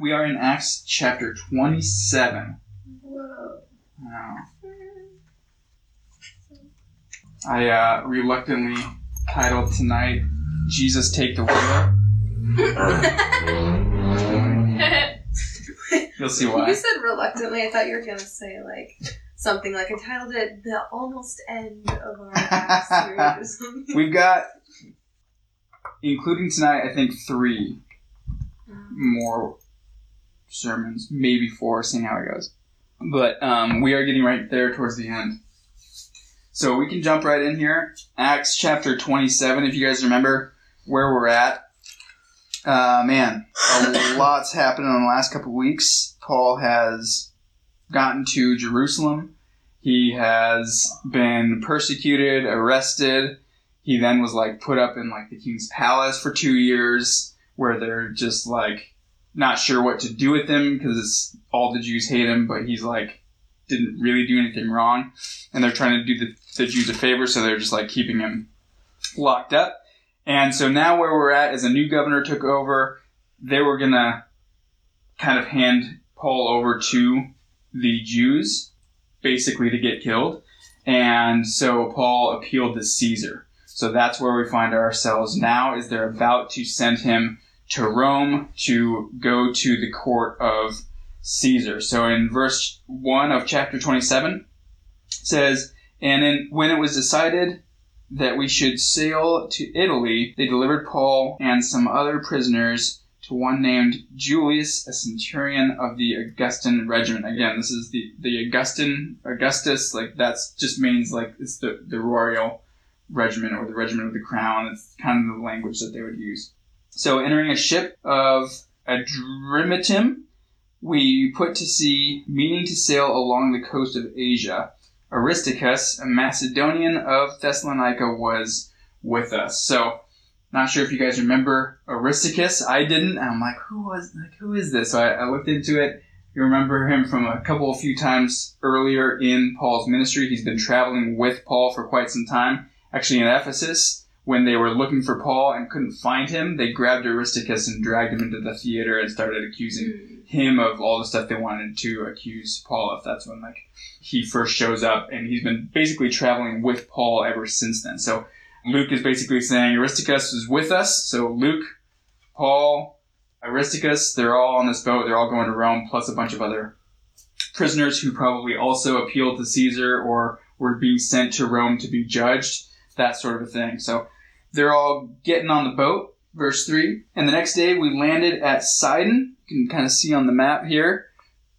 We are in Acts chapter 27. Whoa. Wow. I uh, reluctantly titled tonight Jesus Take the Wheel. You'll see why. You said reluctantly. I thought you were gonna say like something like I titled it "The Almost End of Our Series" We've got, including tonight, I think three more sermons, maybe four, seeing how it goes. But um, we are getting right there towards the end. So we can jump right in here. Acts chapter 27, if you guys remember where we're at. Uh, man, a lot's happened in the last couple weeks. Paul has gotten to Jerusalem. He has been persecuted, arrested. He then was like put up in like the king's palace for two years, where they're just like not sure what to do with him because all the Jews hate him, but he's like didn't really do anything wrong, and they're trying to do the, the Jews a favor, so they're just like keeping him locked up. And so now where we're at is a new governor took over. They were gonna kind of hand Paul over to the Jews, basically to get killed. And so Paul appealed to Caesar. So that's where we find ourselves now is they're about to send him to Rome to go to the court of Caesar. So in verse 1 of chapter 27 it says, And when it was decided that we should sail to Italy, they delivered Paul and some other prisoners to one named Julius, a centurion of the Augustan regiment. Again, this is the, the Augustan, Augustus, like that's just means like it's the, the royal regiment or the regiment of the crown. It's kind of the language that they would use. So entering a ship of Adramyttium, we put to sea, meaning to sail along the coast of Asia. Aristarchus, a Macedonian of Thessalonica, was with us. So, not sure if you guys remember Aristarchus. I didn't. I'm like, who was like who is this? So I, I looked into it. You remember him from a couple of few times earlier in Paul's ministry. He's been traveling with Paul for quite some time. Actually, in Ephesus, when they were looking for Paul and couldn't find him, they grabbed Aristarchus and dragged him into the theater and started accusing hmm. him of all the stuff they wanted to accuse Paul of. That's when like he first shows up, and he's been basically traveling with Paul ever since then. So Luke is basically saying Aristarchus is with us. So Luke, Paul, Aristarchus, they're all on this boat. They're all going to Rome, plus a bunch of other prisoners who probably also appealed to Caesar or were being sent to Rome to be judged, that sort of a thing. So they're all getting on the boat. Verse 3. And the next day we landed at Sidon. You can kind of see on the map here.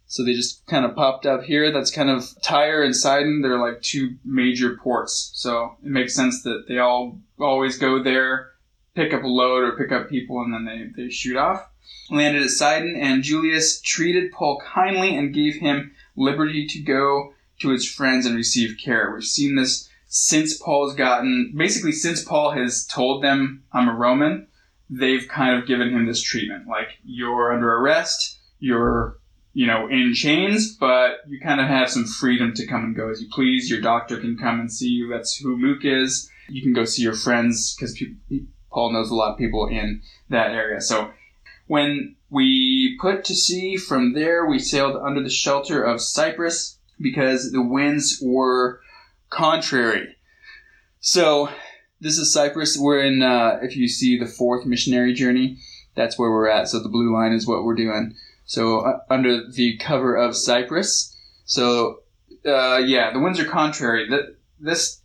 So they just kind of popped up here. That's kind of Tyre and Sidon. They're like two major ports. So it makes sense that they all always go there, pick up a load or pick up people, and then they, they shoot off. Landed at Sidon, and Julius treated Paul kindly and gave him liberty to go to his friends and receive care. We've seen this since Paul's gotten, basically, since Paul has told them, I'm a Roman, they've kind of given him this treatment. Like, you're under arrest, you're you know, in chains, but you kind of have some freedom to come and go as you please. Your doctor can come and see you. That's who Luke is. You can go see your friends because Paul knows a lot of people in that area. So when we put to sea from there, we sailed under the shelter of Cyprus because the winds were contrary. So this is Cyprus. We're in, uh, if you see the fourth missionary journey, that's where we're at. So the blue line is what we're doing. So uh, under the cover of Cyprus. So uh, yeah, the winds are contrary. The, this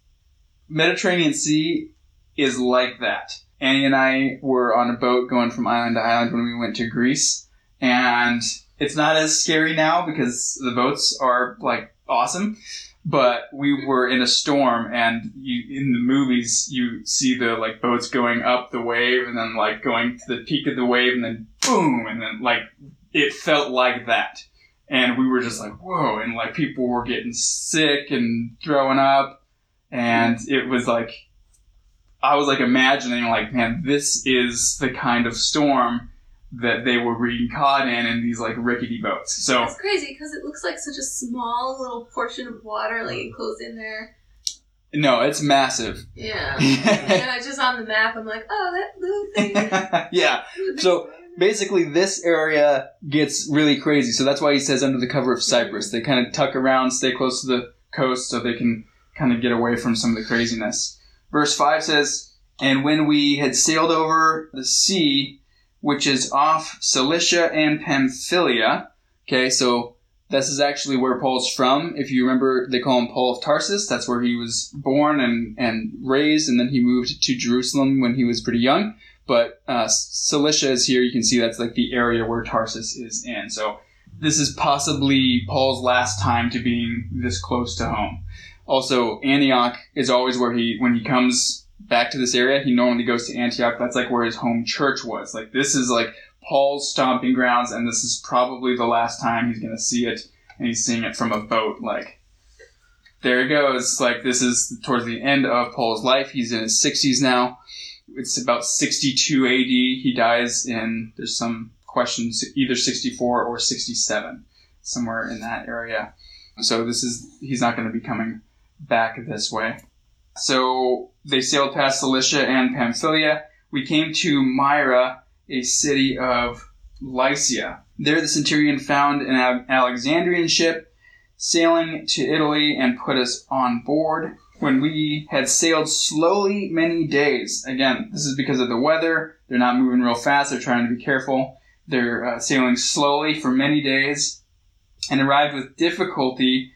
Mediterranean Sea is like that. Annie and I were on a boat going from island to island when we went to Greece, and it's not as scary now because the boats are like awesome. But we were in a storm, and you, in the movies, you see the like boats going up the wave, and then like going to the peak of the wave, and then boom, and then like it felt like that. And we were just like, whoa. And like people were getting sick and throwing up. And it was like, I was like imagining, like, man, this is the kind of storm that they were being caught in in these like rickety boats. So It's crazy because it looks like such a small little portion of water, like enclosed in there. no, it's massive. Yeah. and I just on the map, I'm like, oh, that blue thing. yeah. So basically this area gets really crazy. So that's why he says under the cover of Cyprus. They kind of tuck around, stay close to the coast so they can kind of get away from some of the craziness. Verse 5 says, And when we had sailed over the sea, which is off Cilicia and Pamphylia, okay, so this is actually where Paul's from. If you remember, they call him Paul of Tarsus. That's where he was born and, and raised, and then he moved to Jerusalem when he was pretty young. But uh, Cilicia is here. You can see that's like the area where Tarsus is in. So this is possibly Paul's last time to being this close to home. Also, Antioch is always where he, when he comes back to this area, he normally goes to Antioch. That's like where his home church was. Like this is like Paul's stomping grounds, and this is probably the last time he's going to see it, and he's seeing it from a boat. Like, there he goes. Like, this is towards the end of Paul's life. He's in his 60s now. It's about 62 AD. He dies in, there's some questions, either 64 or 67, somewhere in that area. So this is, he's not going to be coming back this way. So they sailed past Cilicia and Pamphylia. We came to Myra, a city of Lycia. There the centurion found an Alexandrian ship sailing to Italy and put us on board. When we had sailed slowly many days, again, this is because of the weather. They're not moving real fast. They're trying to be careful. They're uh, sailing slowly for many days and arrived with difficulty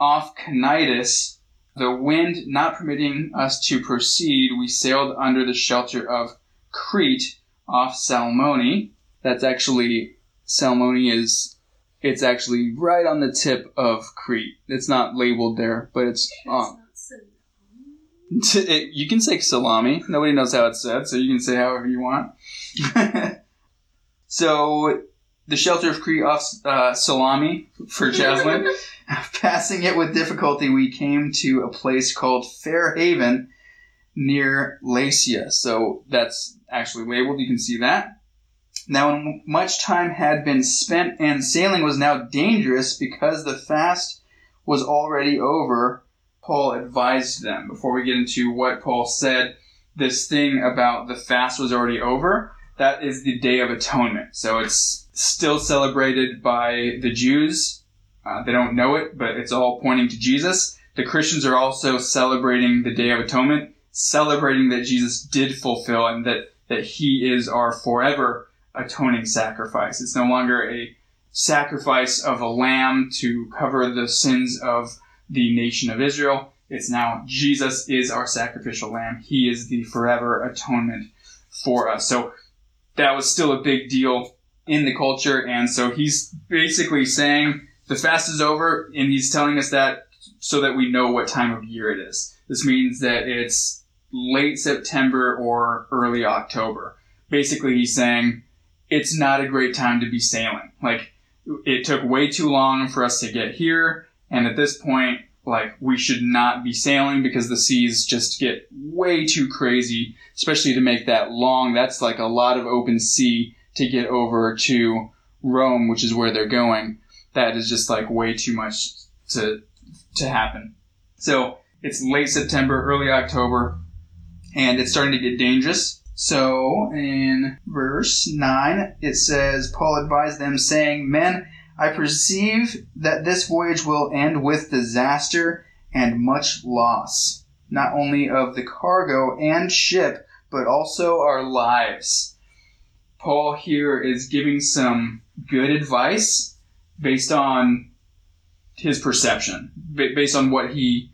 off Cnidus. The wind not permitting us to proceed, we sailed under the shelter of Crete off Salmone. That's actually Salmone is it's actually right on the tip of Crete. It's not labeled there, but it's on. It, you can say salami. Nobody knows how it's said, so you can say however you want. so, the shelter of Crete off uh, Salami for Jaslyn. Passing it with difficulty, we came to a place called Fair Haven near Lasea. So that's actually labeled. You can see that. Now, when much time had been spent and sailing was now dangerous because the fast was already over, Paul advised them. Before we get into what Paul said, this thing about the fast was already over, that is the Day of Atonement. So it's still celebrated by the Jews. Uh, they don't know it, but it's all pointing to Jesus. The Christians are also celebrating the Day of Atonement, celebrating that Jesus did fulfill and that that he is our forever atoning sacrifice. It's no longer a sacrifice of a lamb to cover the sins of the nation of Israel. It's now Jesus is our sacrificial lamb. He is the forever atonement for us. So that was still a big deal in the culture. And so he's basically saying the fast is over and he's telling us that so that we know what time of year it is. This means that it's late September or early October. Basically, he's saying it's not a great time to be sailing. Like, it took way too long for us to get here, and at this point, like, we should not be sailing because the seas just get way too crazy, especially to make that long. That's like a lot of open sea to get over to Rome, which is where they're going. That is just like way too much to, to happen. So, it's late September, early October and it's starting to get dangerous. So in verse 9, it says, Paul advised them, saying, Men, I perceive that this voyage will end with disaster and much loss, not only of the cargo and ship, but also our lives. Paul here is giving some good advice based on his perception, based on what he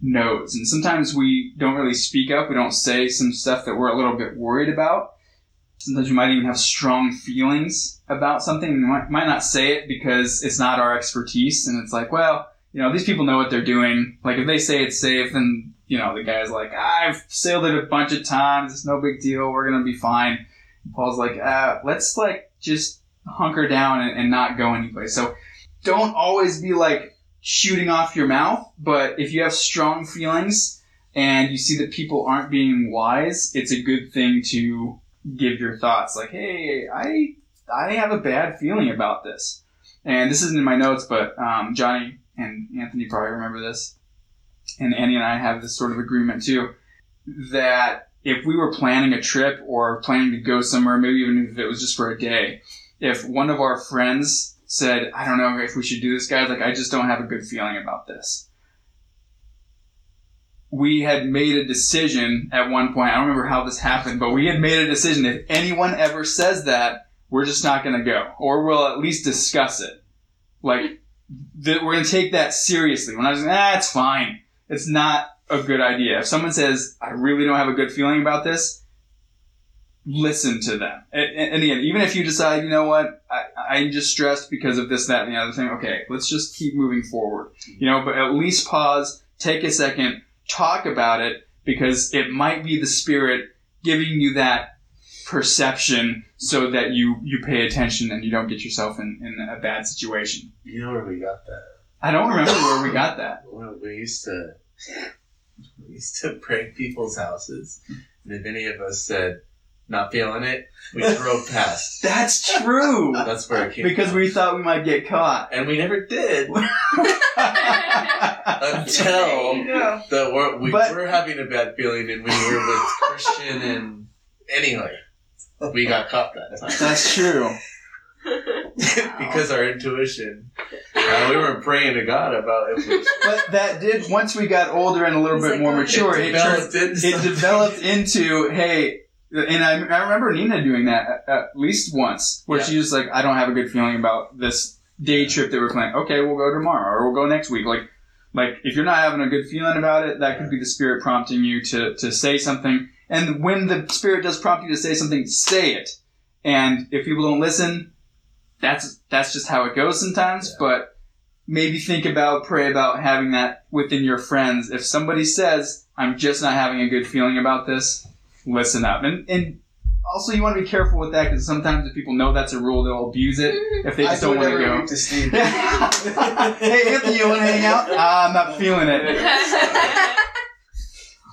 knows. And sometimes we don't really speak up. We don't say some stuff that we're a little bit worried about. Sometimes we might even have strong feelings about something. We might, might not say it because it's not our expertise. And it's like, well, you know, these people know what they're doing. Like if they say it's safe, then, you know, the guy's like, I've sailed it a bunch of times. It's no big deal. We're going to be fine. And Paul's like, uh, let's like just hunker down and, and not go anyplace. So don't always be like, shooting off your mouth, but if you have strong feelings and you see that people aren't being wise, it's a good thing to give your thoughts like, hey, I I have a bad feeling about this. And this isn't in my notes, but um, Johnny and Anthony probably remember this. And Annie and I have this sort of agreement too that if we were planning a trip or planning to go somewhere, maybe even if it was just for a day, if one of our friends said, I don't know if we should do this, guys, like, I just don't have a good feeling about this. We had made a decision at one point. I don't remember how this happened, but we had made a decision. If anyone ever says that, we're just not going to go, or we'll at least discuss it. Like, th- we're going to take that seriously. When I was, ah, it's fine. It's not a good idea. If someone says, I really don't have a good feeling about this, listen to them. And, and again, even if you decide, you know what, I, I'm just stressed because of this, that, and the other thing, okay, let's just keep moving forward. You know, but at least pause, take a second, talk about it, because it might be the spirit giving you that perception so that you, you pay attention and you don't get yourself in, in a bad situation. You know where we got that? I don't remember where we got that. Well, we used to we used to break people's houses, and if any of us said not feeling it, we drove past. That's true! That's where it came because from. we thought we might get caught. and we never did until you go. the were, we But- were having a bad feeling, and we were with Christian, and anyway, we got caught that time That's true. because our intuition. Uh, we were praying to God about if we But that did once we got older and a little He's bit like, more "Oh, mature. it It, turned, developed into it developed into hey, and I, I remember Nina doing that at, at least once, where Yeah. she was like, "I don't have a good feeling about this day trip that we're planning. Okay, we'll go tomorrow or we'll go next week." Like, like if you're not having a good feeling about it, that could be the spirit prompting you to to say something. And when the spirit does prompt you to say something, say it. And if people don't listen, that's that's just how it goes sometimes. Yeah. But maybe think about, pray about having that within your friends. If somebody says, "I'm just not having a good feeling about this," listen up. And and also you want to be careful with that because sometimes if people know that's a rule, they'll abuse it if they just I don't want to never go. week to Steve. hey Anthony, you want to hang out? Ah, I'm not feeling it.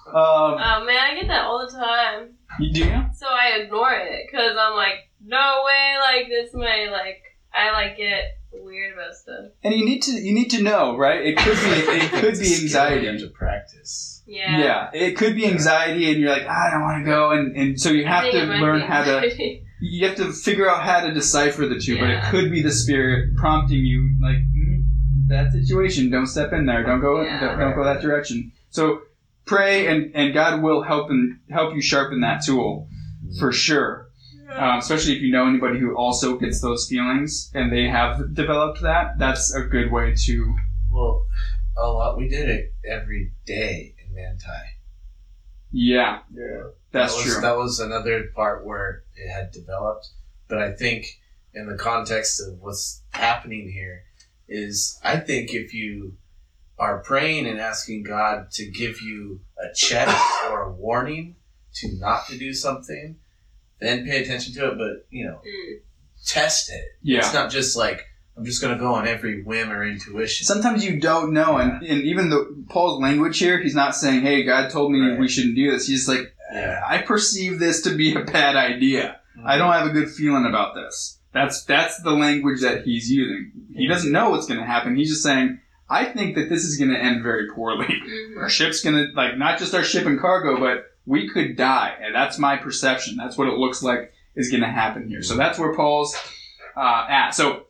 Um, Oh man, I get that all the time. you do? So I ignore it because I'm like, no way, like this may like I like get weird about stuff. And you need to you need to know, right? It could be it could be anxiety. You have to practice. Yeah. Yeah, it could be anxiety, and you're like, "Ah, I don't want to go, and, and so you have to learn how to you have to figure out how to decipher the two. But it could be the spirit prompting you, like mm, that situation. Don't step in there. Don't go. Yeah. don't, don't go that direction. So pray, and and God will help and help you sharpen that tool for sure. Um, especially if you know anybody who also gets those feelings and they have developed that. That's a good way to. Well, a lot. We did it every day in Manti. Yeah, Yeah. that's that was, true. That was another part where it had developed. But I think in the context of what's happening here is I think if you are praying and asking God to give you a check or a warning to not to do something, then pay attention to it. But you know, Mm. test it. yeah. It's not just like I'm just going to go on every whim or intuition. Sometimes you don't know, and, and even the Paul's language here, he's not saying, "Hey, God told me Right. we shouldn't do this." He's like, Yeah. "I perceive this to be a bad idea. I don't have a good feeling about this." That's that's the language that he's using. He doesn't know what's going to happen. He's just saying, "I think that this is going to end very poorly. Mhm. Our ship's going to like not just our ship and cargo, but we could die." And that's my perception. That's what it looks like is going to happen here. So that's where Paul's uh, at. So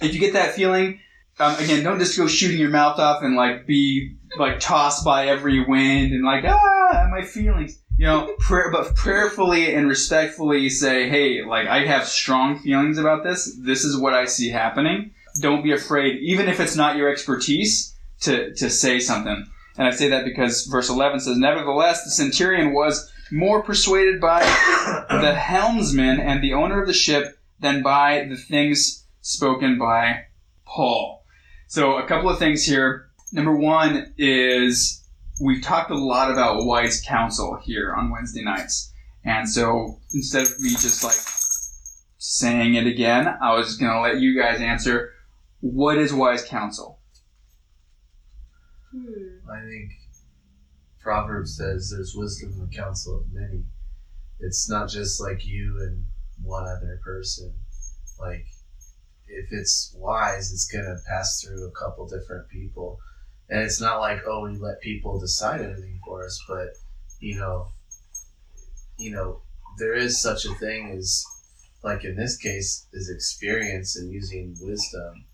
if you get that feeling, um, again, don't just go shooting your mouth off and like be like tossed by every wind and like ah my feelings. You know, prayer, but prayerfully and respectfully say, hey, like I have strong feelings about this. This is what I see happening. Don't be afraid, even if it's not your expertise, to to say something. And I say that because verse 11 says, Nevertheless, the centurion was more persuaded by the helmsman and the owner of the ship than by the things spoken by Paul. So, a couple of things here. Number one is we've talked a lot about wise counsel here on Wednesday nights. And so, instead of me just like saying it again, I was just going to let you guys answer what is wise counsel? Hmm. I think Proverbs says there's wisdom in the counsel of many. It's not just like you and one other person. Like, if it's wise, it's going to pass through a couple different people. And it's not like, oh, we let people decide everything for us, but, you know, you know, there is such a thing as, like in this case, is experience and using wisdom,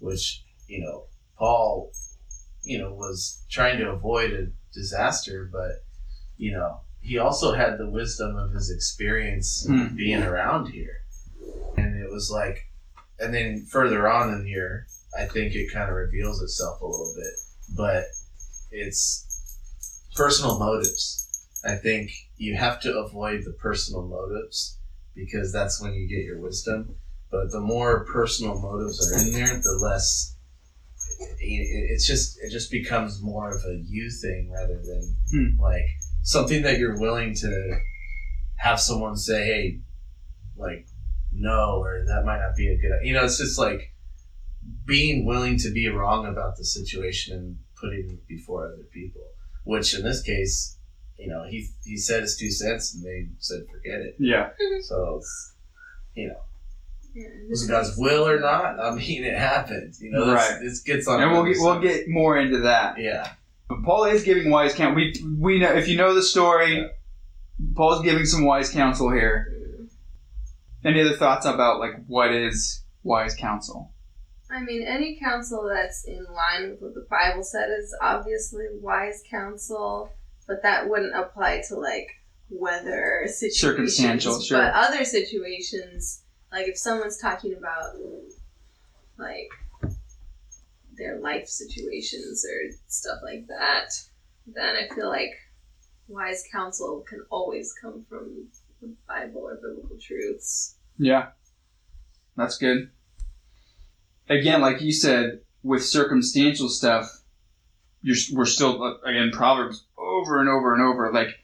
which, you know, Paul, you know, was trying to avoid a disaster, but, you know, he also had the wisdom of his experience Hmm. being around here. And it was like, and then further on in here, I think it kind of reveals itself a little bit, but it's personal motives. I think you have to avoid the personal motives because that's when you get your wisdom. But the more personal motives are in there, the less it, it- it's just it just becomes more of a you thing rather than Hmm. like something that you're willing to have someone say, "Hey, like no," or that might not be a good. You know, it's just like being willing to be wrong about the situation and putting it before other people. Which in this case, you know, he he said his two cents, and they said forget it. Yeah. So, it's, you know, Yeah, was it God's will or not? I mean, it happened. You know, Right. this gets on. And we'll get, we'll get more into that. Yeah, But Paul is giving wise counsel. We we know if you know the story, Yeah. Paul's giving some wise counsel here. Any other thoughts about like what is wise counsel? I mean, any counsel that's in line with what the Bible said is obviously wise counsel, but that wouldn't apply to like weather situations. Circumstantial, sure. But other situations, like if someone's talking about like their life situations or stuff like that, then I feel like wise counsel can always come from the Bible or biblical truths. Yeah, that's good. Again, like you said, with circumstantial stuff, you're we're still uh, again Proverbs over and over and over like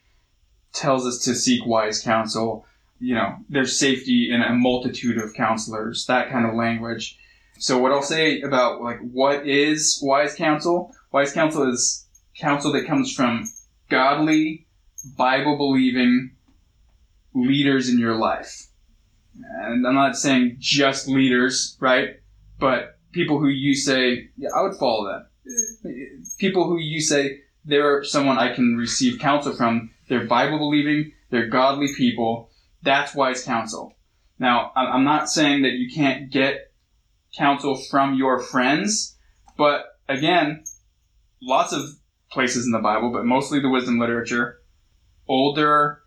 tells us to seek wise counsel. You know, there's safety in a multitude of counselors. That kind of language. So what I'll say about like what is wise counsel? Wise counsel is counsel that comes from godly, Bible believing leaders in your life. And I'm not saying just leaders, right? But people who you say, yeah, I would follow them. People who you say, they're someone I can receive counsel from. They're Bible believing, they're godly people. That's wise counsel. Now, I'm not saying that you can't get counsel from your friends, but again, lots of places in the Bible, but mostly the wisdom literature, older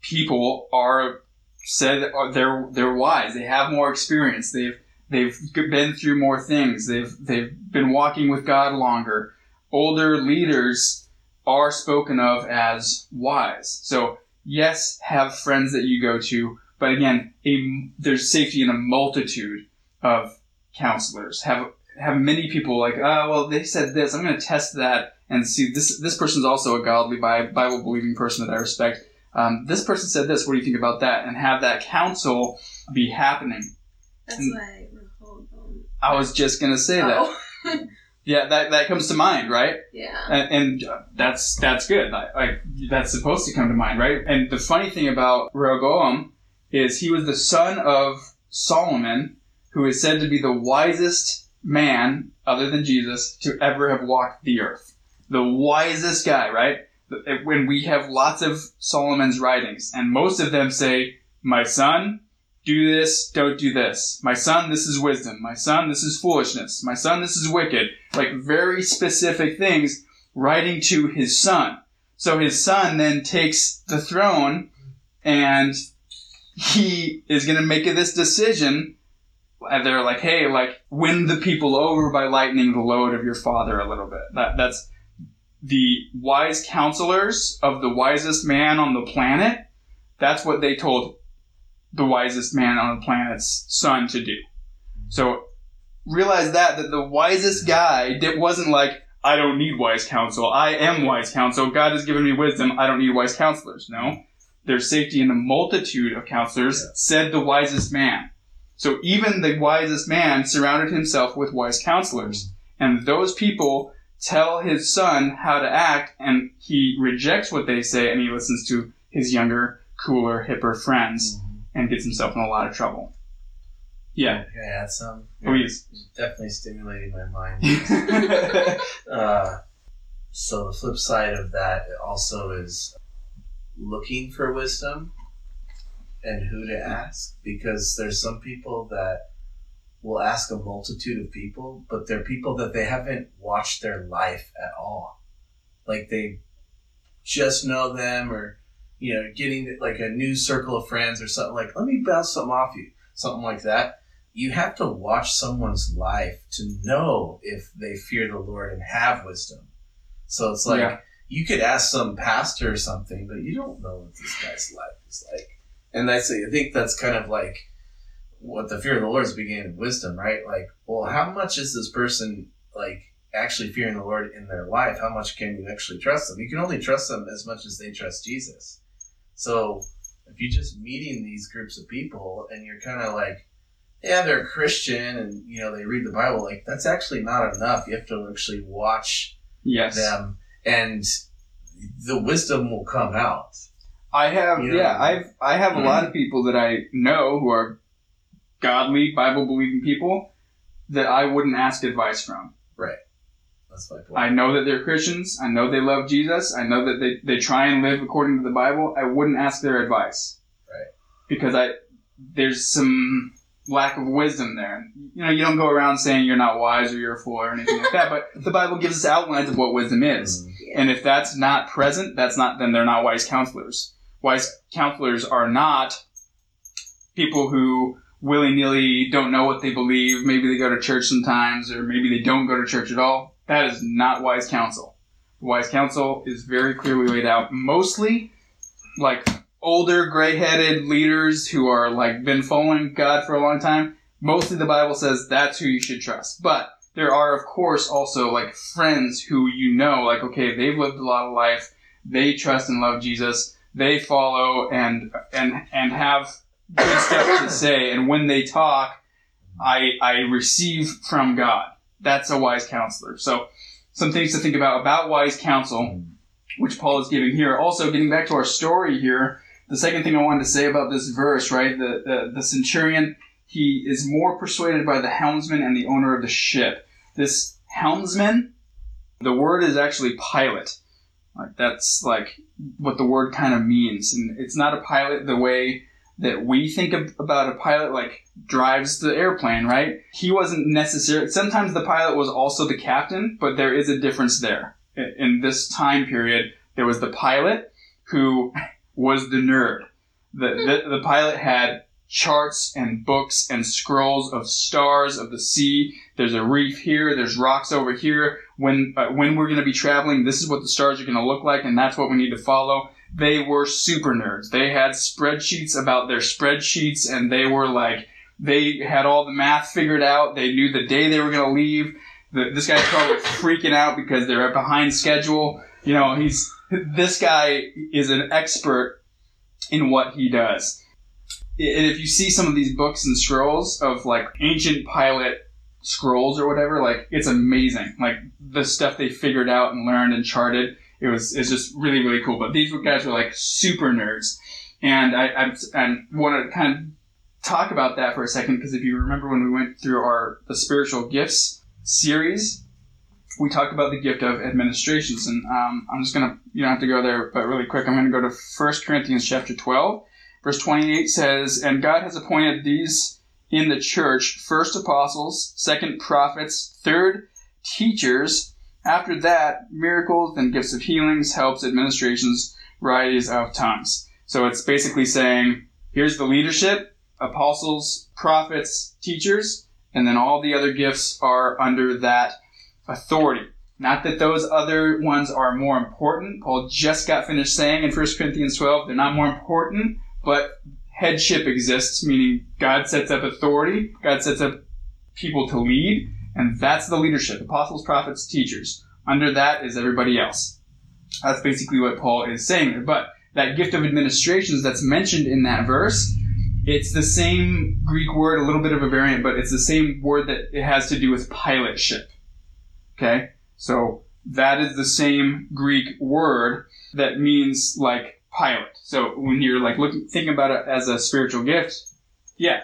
people are said they're they're wise. They have more experience. They've they've been through more things. They've they've been walking with God longer. Older leaders are spoken of as wise. So yes, have friends that you go to, but again, a, there's safety in a multitude of counselors. Have have many people like, oh well, they said this. I'm going to test that and see this. This person's also a godly Bible believing person that I respect. Um, this person said this. What do you think about that? And have that council be happening. That's why Rehoboam. I was just going to say that. Oh. Yeah, that that comes to mind, right? yeah. and, and that's that's good. Like that's supposed to come to mind, right? And the funny thing about Rehoboam is he was the son of Solomon, who is said to be the wisest man, other than Jesus, to ever have walked the earth. The wisest guy, right? When we have lots of Solomon's writings, and most of them say, "My son, do this, don't do this. My son, this is wisdom. My son, this is foolishness. My son, this is wicked." Like very specific things writing to his son. So his son then takes the throne and he is going to make this decision. And they're like, hey, like, win the people over by lightening the load of your father a little bit. That, that's the wise counselors of the wisest man on the planet. That's what they told the wisest man on the planet's son to do. So realize that, that the wisest guy that wasn't like, I don't need wise counsel. I am wise counsel. God has given me wisdom. I don't need wise counselors. No. There's safety in a multitude of counselors, Yeah. said the wisest man. So even the wisest man surrounded himself with wise counselors. And those people tell his son how to act, and he rejects what they say, and he listens to his younger, cooler, hipper friends, and gets himself in a lot of trouble. Yeah, Can I add some? please. Definitely stimulating my mind. Uh, so the flip side of that also is looking for wisdom and who to ask because there's some people that will ask a multitude of people, but they're people that they haven't watched their life at all. Like they just know them or, you know, getting like a new circle of friends or something like, let me bounce something off you, something like that. You have to watch someone's life to know if they fear the Lord and have wisdom. So it's like, Yeah. you could ask some pastor or something, but you don't know what this guy's life is like. And I say, I think that's kind of like, what the fear of the Lord is beginning of wisdom, right? Like, well, how much is this person like actually fearing the Lord in their life? How much can you actually trust them? You can only trust them as much as they trust Jesus. So if you're just meeting these groups of people and you're kind of like, yeah, they're Christian and you know they read the Bible, like that's actually not enough. You have to actually watch Yes. them, and the wisdom will come out. I have, You know? yeah, I've, I have a lot of mm-hmm. people that I know who are godly, Bible believing people that I wouldn't ask advice from. Right. That's my point. I know that they're Christians. I know they love Jesus. I know that they, they try and live according to the Bible. I wouldn't ask their advice. Right. Because I, there's some lack of wisdom there. You know, you don't go around saying you're not wise or you're a fool or anything like that, but the Bible gives us outlines of what wisdom is. Mm. And if that's not present, that's not, then they're not wise counselors. Wise counselors are not people who willy nilly don't know what they believe. Maybe they go to church sometimes, or maybe they don't go to church at all. That is not wise counsel. Wise counsel is very clearly laid out. Mostly, like older, gray headed leaders who are like been following God for a long time. Mostly, the Bible says that's who you should trust. But there are, of course, also like friends who you know, like okay, they've lived a lot of life. They trust and love Jesus. They follow and and and have good stuff to say. And when they talk, I I receive from God. That's a wise counselor. So some things to think about about wise counsel, which Paul is giving here. Also, getting back to our story here, the second thing I wanted to say about this verse, right? The the, the centurion he is more persuaded by the helmsman and the owner of the ship. This helmsman, the word is actually pilot. Like that's like what the word kind of means, and it's not a pilot the way that we think of, about a pilot like drives the airplane, right? He wasn't necessarily. Sometimes the pilot was also the captain, but there is a difference there. In- this time period, there was the pilot who was the nerd. The, the, the pilot had charts and books and scrolls of stars of the sea. There's a reef here. There's rocks over here. When uh, when we're going to be traveling, this is what the stars are going to look like, and that's what we need to follow. They were super nerds. They had spreadsheets about their spreadsheets, and they were like they had all the math figured out. They knew the day they were going to leave. The, this guy's probably freaking out because they're behind schedule. You know, he's this guy is an expert in what he does. And if you see some of these books and scrolls of like ancient pilot scrolls or whatever, like it's amazing. Like the stuff they figured out and learned and charted. It was it's just really really cool. But these guys were like super nerds, and I I, I want to kind of talk about that for a second because if you remember when we went through our the spiritual gifts series, we talked about the gift of administrations, and um, I'm just gonna you don't have to go there, but really quick, I'm gonna go to 1 Corinthians chapter 12, verse 28 says, "And God has appointed these in the church: first apostles, second prophets, third teachers." After that, miracles, and gifts of healings, helps, administrations, varieties of tongues. So it's basically saying, here's the leadership, apostles, prophets, teachers, and then all the other gifts are under that authority. Not that those other ones are more important. Paul just got finished saying in 1 Corinthians 12, they're not more important, but headship exists, meaning God sets up authority, God sets up people to lead, and that's the leadership apostles, prophets, teachers. Under that is everybody else. That's basically what Paul is saying. But that gift of administrations that's mentioned in that verse, it's the same Greek word, a little bit of a variant, but it's the same word that it has to do with pilotship. Okay? So that is the same Greek word that means like pilot. So when you're like looking, thinking about it as a spiritual gift, yeah,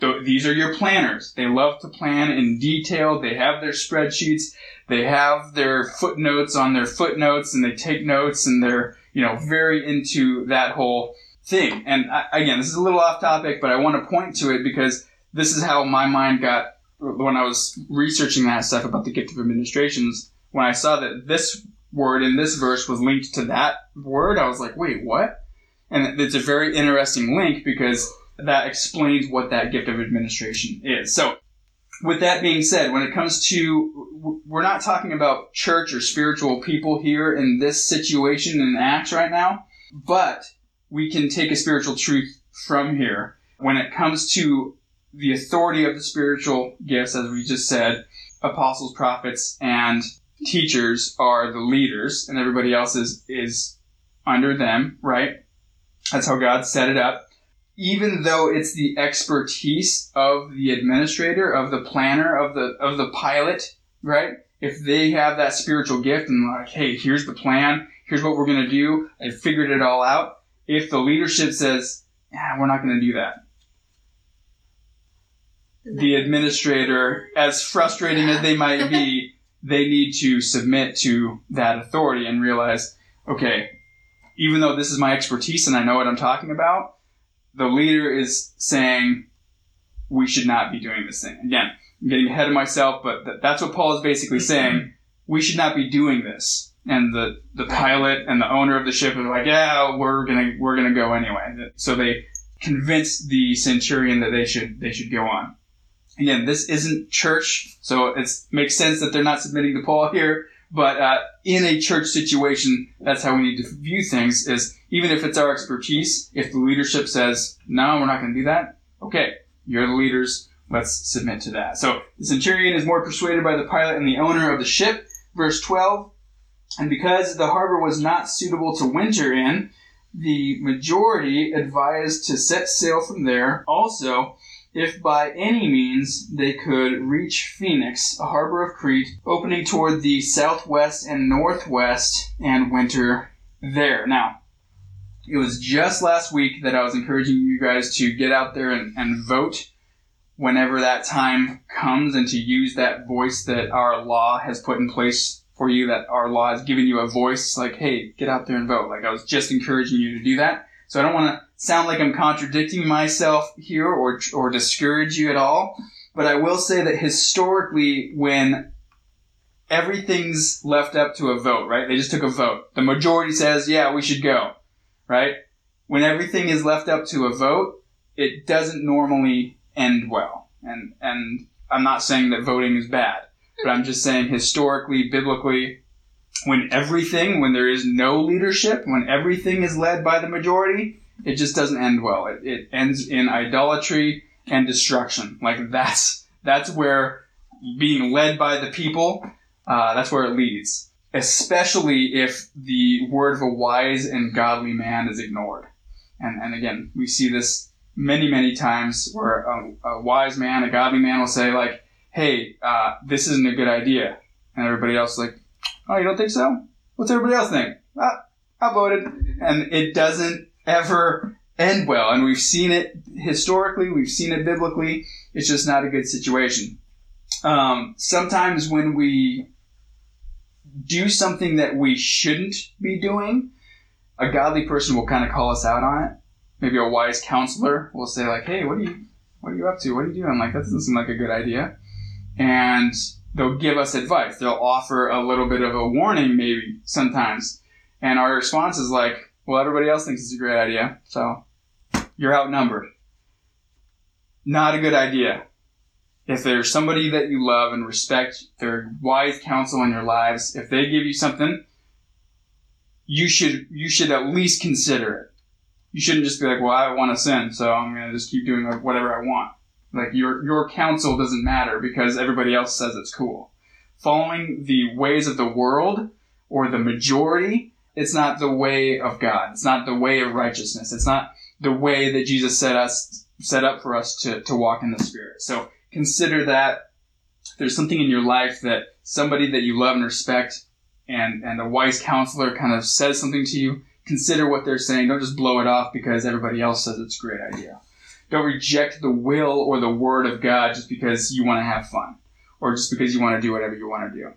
th- these are your planners. They love to plan in detail. They have their spreadsheets. They have their footnotes on their footnotes and they take notes and they're, you know, very into that whole thing. And I, again, this is a little off topic, but I want to point to it because this is how my mind got when I was researching that stuff about the gift of administrations. When I saw that this word in this verse was linked to that word, I was like, wait, what? And it's a very interesting link because that explains what that gift of administration is. So, with that being said, when it comes to, we're not talking about church or spiritual people here in this situation in Acts right now, but we can take a spiritual truth from here. When it comes to the authority of the spiritual gifts, as we just said, apostles, prophets, and teachers are the leaders, and everybody else is, is under them, right? That's how God set it up even though it's the expertise of the administrator, of the planner, of the of the pilot, right? If they have that spiritual gift and like, hey, here's the plan, here's what we're gonna do, I figured it all out. If the leadership says, yeah, we're not gonna do that, the administrator, as frustrating as they might be, they need to submit to that authority and realize, okay, even though this is my expertise and I know what I'm talking about, the leader is saying we should not be doing this thing. Again, I'm getting ahead of myself, but th- that's what Paul is basically mm-hmm. saying. We should not be doing this. And the, the pilot and the owner of the ship are like, yeah, we're gonna we're gonna go anyway. So they convince the centurion that they should they should go on. Again, this isn't church, so it makes sense that they're not submitting to Paul here. But uh, in a church situation, that's how we need to view things. Is even if it's our expertise, if the leadership says, "No, we're not going to do that," okay, you're the leaders. Let's submit to that. So the centurion is more persuaded by the pilot and the owner of the ship. Verse twelve, and because the harbor was not suitable to winter in, the majority advised to set sail from there. Also, if by any means they could reach Phoenix, a harbor of Crete, opening toward the southwest and northwest, and winter there. Now, it was just last week that I was encouraging you guys to get out there and, and vote whenever that time comes and to use that voice that our law has put in place for you, that our law has given you a voice like, hey, get out there and vote. Like I was just encouraging you to do that. So I don't want to sound like I'm contradicting myself here or, or discourage you at all. But I will say that historically, when everything's left up to a vote, right? They just took a vote. The majority says, yeah, we should go, right? When everything is left up to a vote, it doesn't normally end well. And, and I'm not saying that voting is bad, but I'm just saying historically, biblically, when everything, when there is no leadership, when everything is led by the majority, it just doesn't end well. It, it ends in idolatry and destruction. Like that's that's where being led by the people, uh, that's where it leads. Especially if the word of a wise and godly man is ignored. And and again, we see this many many times where a, a wise man, a godly man, will say like, "Hey, uh, this isn't a good idea," and everybody else like, "Oh, you don't think so? What's everybody else think?" I voted, and it doesn't ever end well. And we've seen it historically, we've seen it biblically. It's just not a good situation. Um, sometimes when we do something that we shouldn't be doing, a godly person will kind of call us out on it. Maybe a wise counselor will say like, "Hey, what are you, what are you up to? What are you doing? Like that doesn't seem like a good idea." And they'll give us advice. They'll offer a little bit of a warning, maybe sometimes. And our response is like, well, everybody else thinks it's a great idea, so you're outnumbered. Not a good idea. If there's somebody that you love and respect, their wise counsel in your lives, if they give you something, you should you should at least consider it. You shouldn't just be like, well, I want to sin, so I'm gonna just keep doing whatever I want. Like your your counsel doesn't matter because everybody else says it's cool. Following the ways of the world or the majority it's not the way of God. It's not the way of righteousness. It's not the way that Jesus set us set up for us to, to walk in the Spirit. So consider that there's something in your life that somebody that you love and respect and, and a wise counselor kind of says something to you, consider what they're saying. Don't just blow it off because everybody else says it's a great idea. Don't reject the will or the word of God just because you want to have fun or just because you want to do whatever you want to do.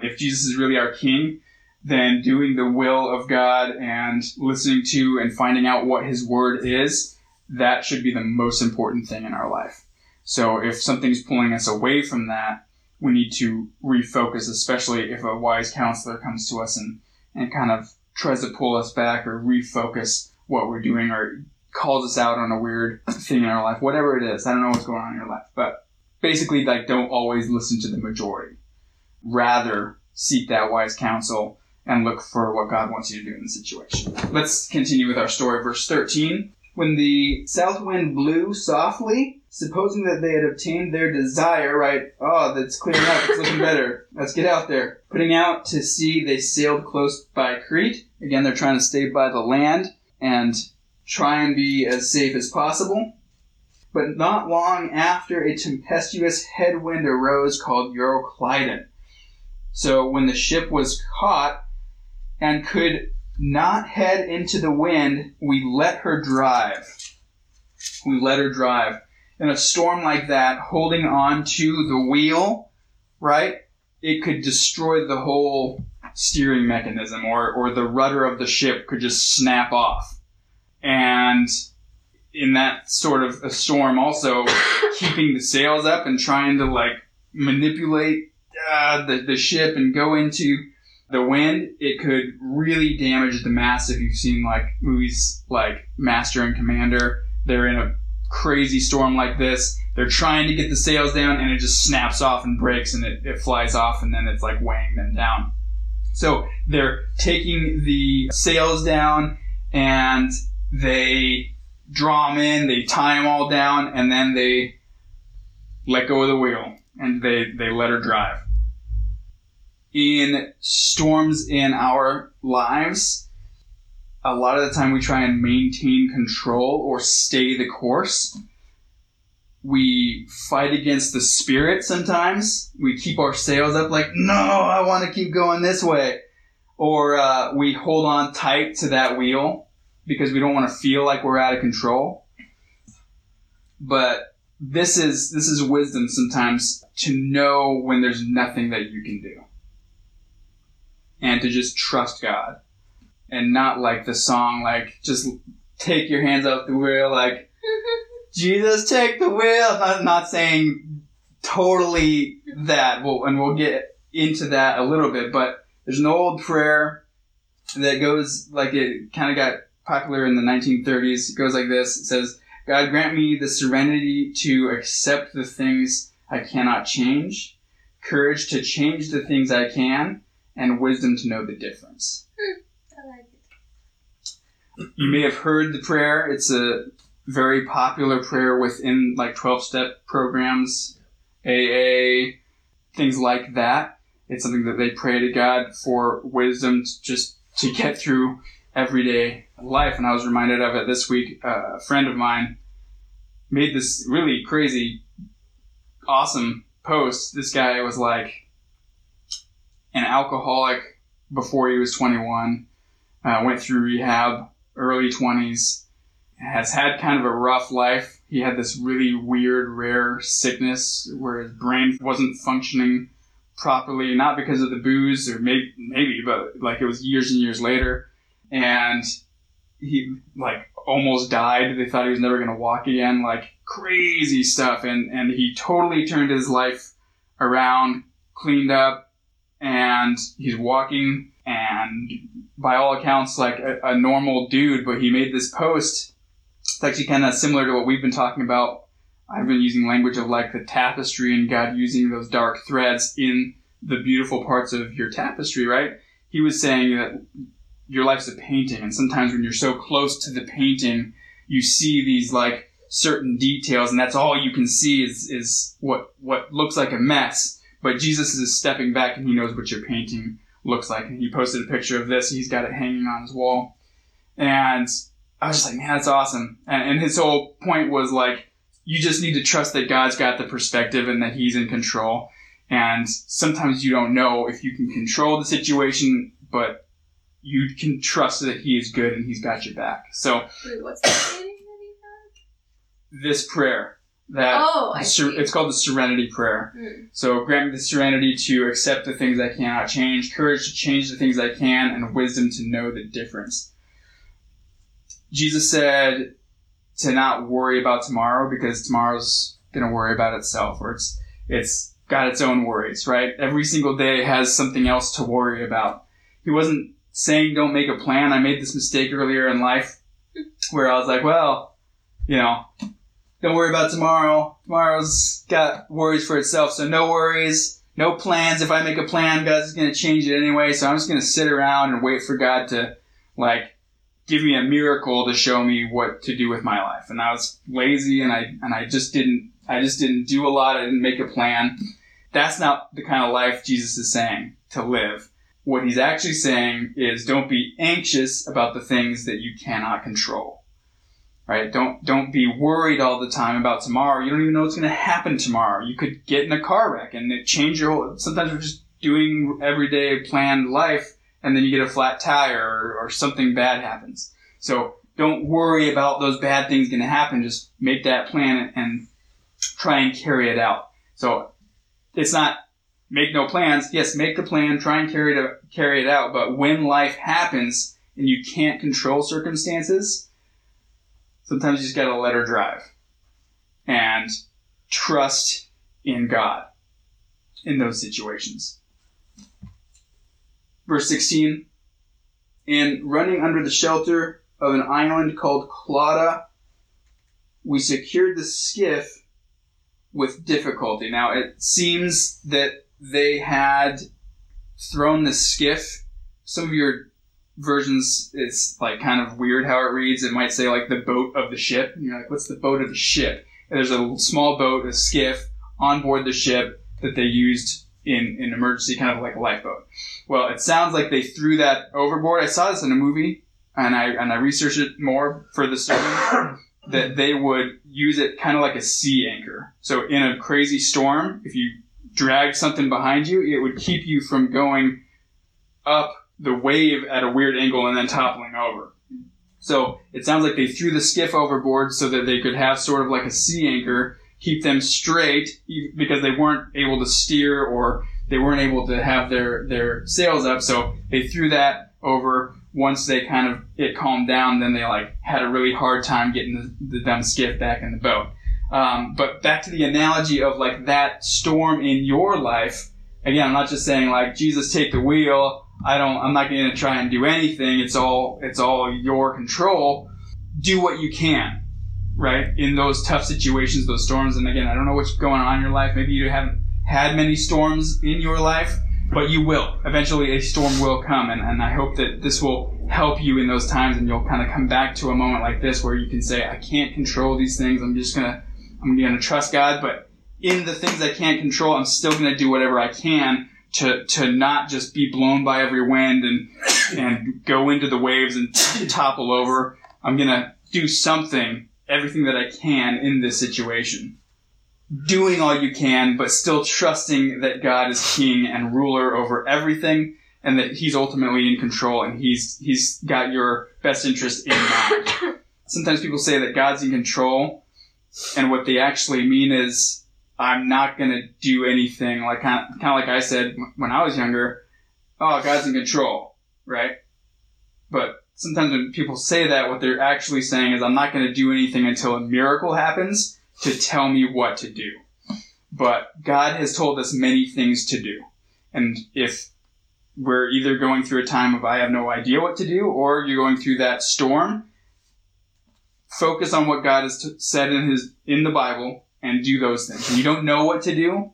If Jesus is really our king, then doing the will of God and listening to and finding out what His Word is, that should be the most important thing in our life. So if something's pulling us away from that, we need to refocus, especially if a wise counselor comes to us and, and kind of tries to pull us back or refocus what we're doing or calls us out on a weird thing in our life, whatever it is. I don't know what's going on in your life, but basically, like, don't always listen to the majority. Rather, seek that wise counsel and look for what God wants you to do in the situation. Let's continue with our story. Verse 13. When the south wind blew softly, supposing that they had obtained their desire, right? Oh, that's clearing up. It's looking better. Let's get out there. Putting out to sea, they sailed close by Crete. Again, they're trying to stay by the land and try and be as safe as possible. But not long after, a tempestuous headwind arose called Euroclydon. So when the ship was caught and could not head into the wind, we let her drive. We let her drive. In a storm like that, holding on to the wheel, right, it could destroy the whole steering mechanism or, or the rudder of the ship could just snap off. And in that sort of a storm, also keeping the sails up and trying to like manipulate uh, the, the ship and go into the wind, it could really damage the mast. If you've seen like movies like Master and Commander, they're in a crazy storm like this. They're trying to get the sails down and it just snaps off and breaks and it, it flies off and then it's like weighing them down. So they're taking the sails down and they draw them in, they tie them all down, and then they let go of the wheel and they, they let her drive. In storms in our lives, a lot of the time we try and maintain control or stay the course. We fight against the spirit sometimes. We keep our sails up like, no, I want to keep going this way. Or uh, we hold on tight to that wheel because we don't want to feel like we're out of control. But this is this is wisdom sometimes to know when there's nothing that you can do. And to just trust God. And not like the song like just take your hands off the wheel like Jesus take the wheel. I'm not saying totally that. Well, and we'll get into that a little bit, but there's an old prayer that goes like it kind of got popular in the 1930s. It goes like this. It says, God grant me the serenity to accept the things I cannot change, courage to change the things I can, and wisdom to know the difference. Hmm, I like it. You may have heard the prayer. It's a very popular prayer within like 12 step programs, AA, things like that. It's something that they pray to God for wisdom to just to get through everyday life. And I was reminded of it this week. A friend of mine made this really crazy, awesome post. This guy was like an alcoholic before he was 21, uh, went through rehab, early 20s, has had kind of a rough life. He had this really weird, rare sickness where his brain wasn't functioning properly, not because of the booze or maybe, maybe, but like it was years and years later. And he like almost died. They thought he was never going to walk again, like crazy stuff. And, and he totally turned his life around, cleaned up, and he's walking and by all accounts like a, a normal dude, but he made this post. It's actually kind of similar to what we've been talking about. I've been using language of like the tapestry and God using those dark threads in the beautiful parts of your tapestry, right? He was saying that your life's a painting, and sometimes when you're so close to the painting, you see these like certain details, and that's all you can see is is what what looks like a mess. But Jesus is stepping back, and he knows what your painting looks like. And he posted a picture of this. He's got it hanging on his wall, and I was just like, man, that's awesome. And, and his whole point was like, you just need to trust that God's got the perspective and that He's in control. And sometimes you don't know if you can control the situation, but you can trust that he is good and he's got your back. So Wait, what's the that he had? this prayer, that oh, I Ser- see. it's called the serenity prayer. Mm. So grant me the serenity to accept the things I cannot change, courage to change the things I can, and wisdom to know the difference. Jesus said to not worry about tomorrow because tomorrow's gonna worry about itself, or it's it's got its own worries, right? Every single day has something else to worry about. He wasn't saying don't make a plan. I made this mistake earlier in life where I was like, well, you know, don't worry about tomorrow. Tomorrow's got worries for itself, so no worries, no plans. If I make a plan, God's going to change it anyway, so I'm just going to sit around and wait for God to, like, give me a miracle to show me what to do with my life. And I was lazy and I, and I just didn't, I just didn't do a lot. I didn't make a plan. That's not the kind of life Jesus is saying to live. What he's actually saying is don't be anxious about the things that you cannot control right? Don't don't be worried all the time about tomorrow. You don't even know what's going to happen tomorrow. You could get in a car wreck and it change your whole. Sometimes we're just doing everyday planned life, and then you get a flat tire or, or something bad happens. So don't worry about those bad things going to happen. Just make that plan and, and try and carry it out. So it's not make no plans. Yes, make the plan, try and carry it carry it out. But when life happens and you can't control circumstances sometimes you just gotta let her drive and trust in God in those situations. Verse 16 And running under the shelter of an island called Clauda, we secured the skiff with difficulty. Now it seems that they had thrown the skiff. Some of your versions it's like kind of weird how it reads. It might say like the boat of the ship. And you're like, what's the boat of the ship? And there's a small boat, a skiff on board the ship that they used in an emergency, kind of like a lifeboat. Well, it sounds like they threw that overboard. I saw this in a movie, and I and I researched it more for the sermon. that they would use it kind of like a sea anchor. So in a crazy storm, if you drag something behind you, it would keep you from going up the wave at a weird angle and then toppling over. So it sounds like they threw the skiff overboard so that they could have sort of like a sea anchor, keep them straight because they weren't able to steer or they weren't able to have their, their sails up. So they threw that over. Once they kind of, it calmed down, then they like had a really hard time getting the, the dumb skiff back in the boat. Um, but back to the analogy of like that storm in your life. Again, I'm not just saying like, Jesus, take the wheel. I don't, I'm not going to try and do anything. It's all, it's all your control. Do what you can, right? In those tough situations, those storms. And again, I don't know what's going on in your life. Maybe you haven't had many storms in your life, but you will. Eventually a storm will come. And, and I hope that this will help you in those times and you'll kind of come back to a moment like this where you can say, I can't control these things. I'm just going to, I'm going to trust God, but in the things I can't control, I'm still going to do whatever I can to to not just be blown by every wind and and go into the waves and topple over. I'm gonna do something, everything that I can in this situation. Doing all you can, but still trusting that God is king and ruler over everything and that he's ultimately in control and he's he's got your best interest in mind. Sometimes people say that God's in control and what they actually mean is I'm not gonna do anything like kind of, kind of like I said when I was younger. Oh, God's in control, right? But sometimes when people say that, what they're actually saying is I'm not gonna do anything until a miracle happens to tell me what to do. But God has told us many things to do, and if we're either going through a time of I have no idea what to do, or you're going through that storm, focus on what God has t- said in His in the Bible and do those things. You don't know what to do,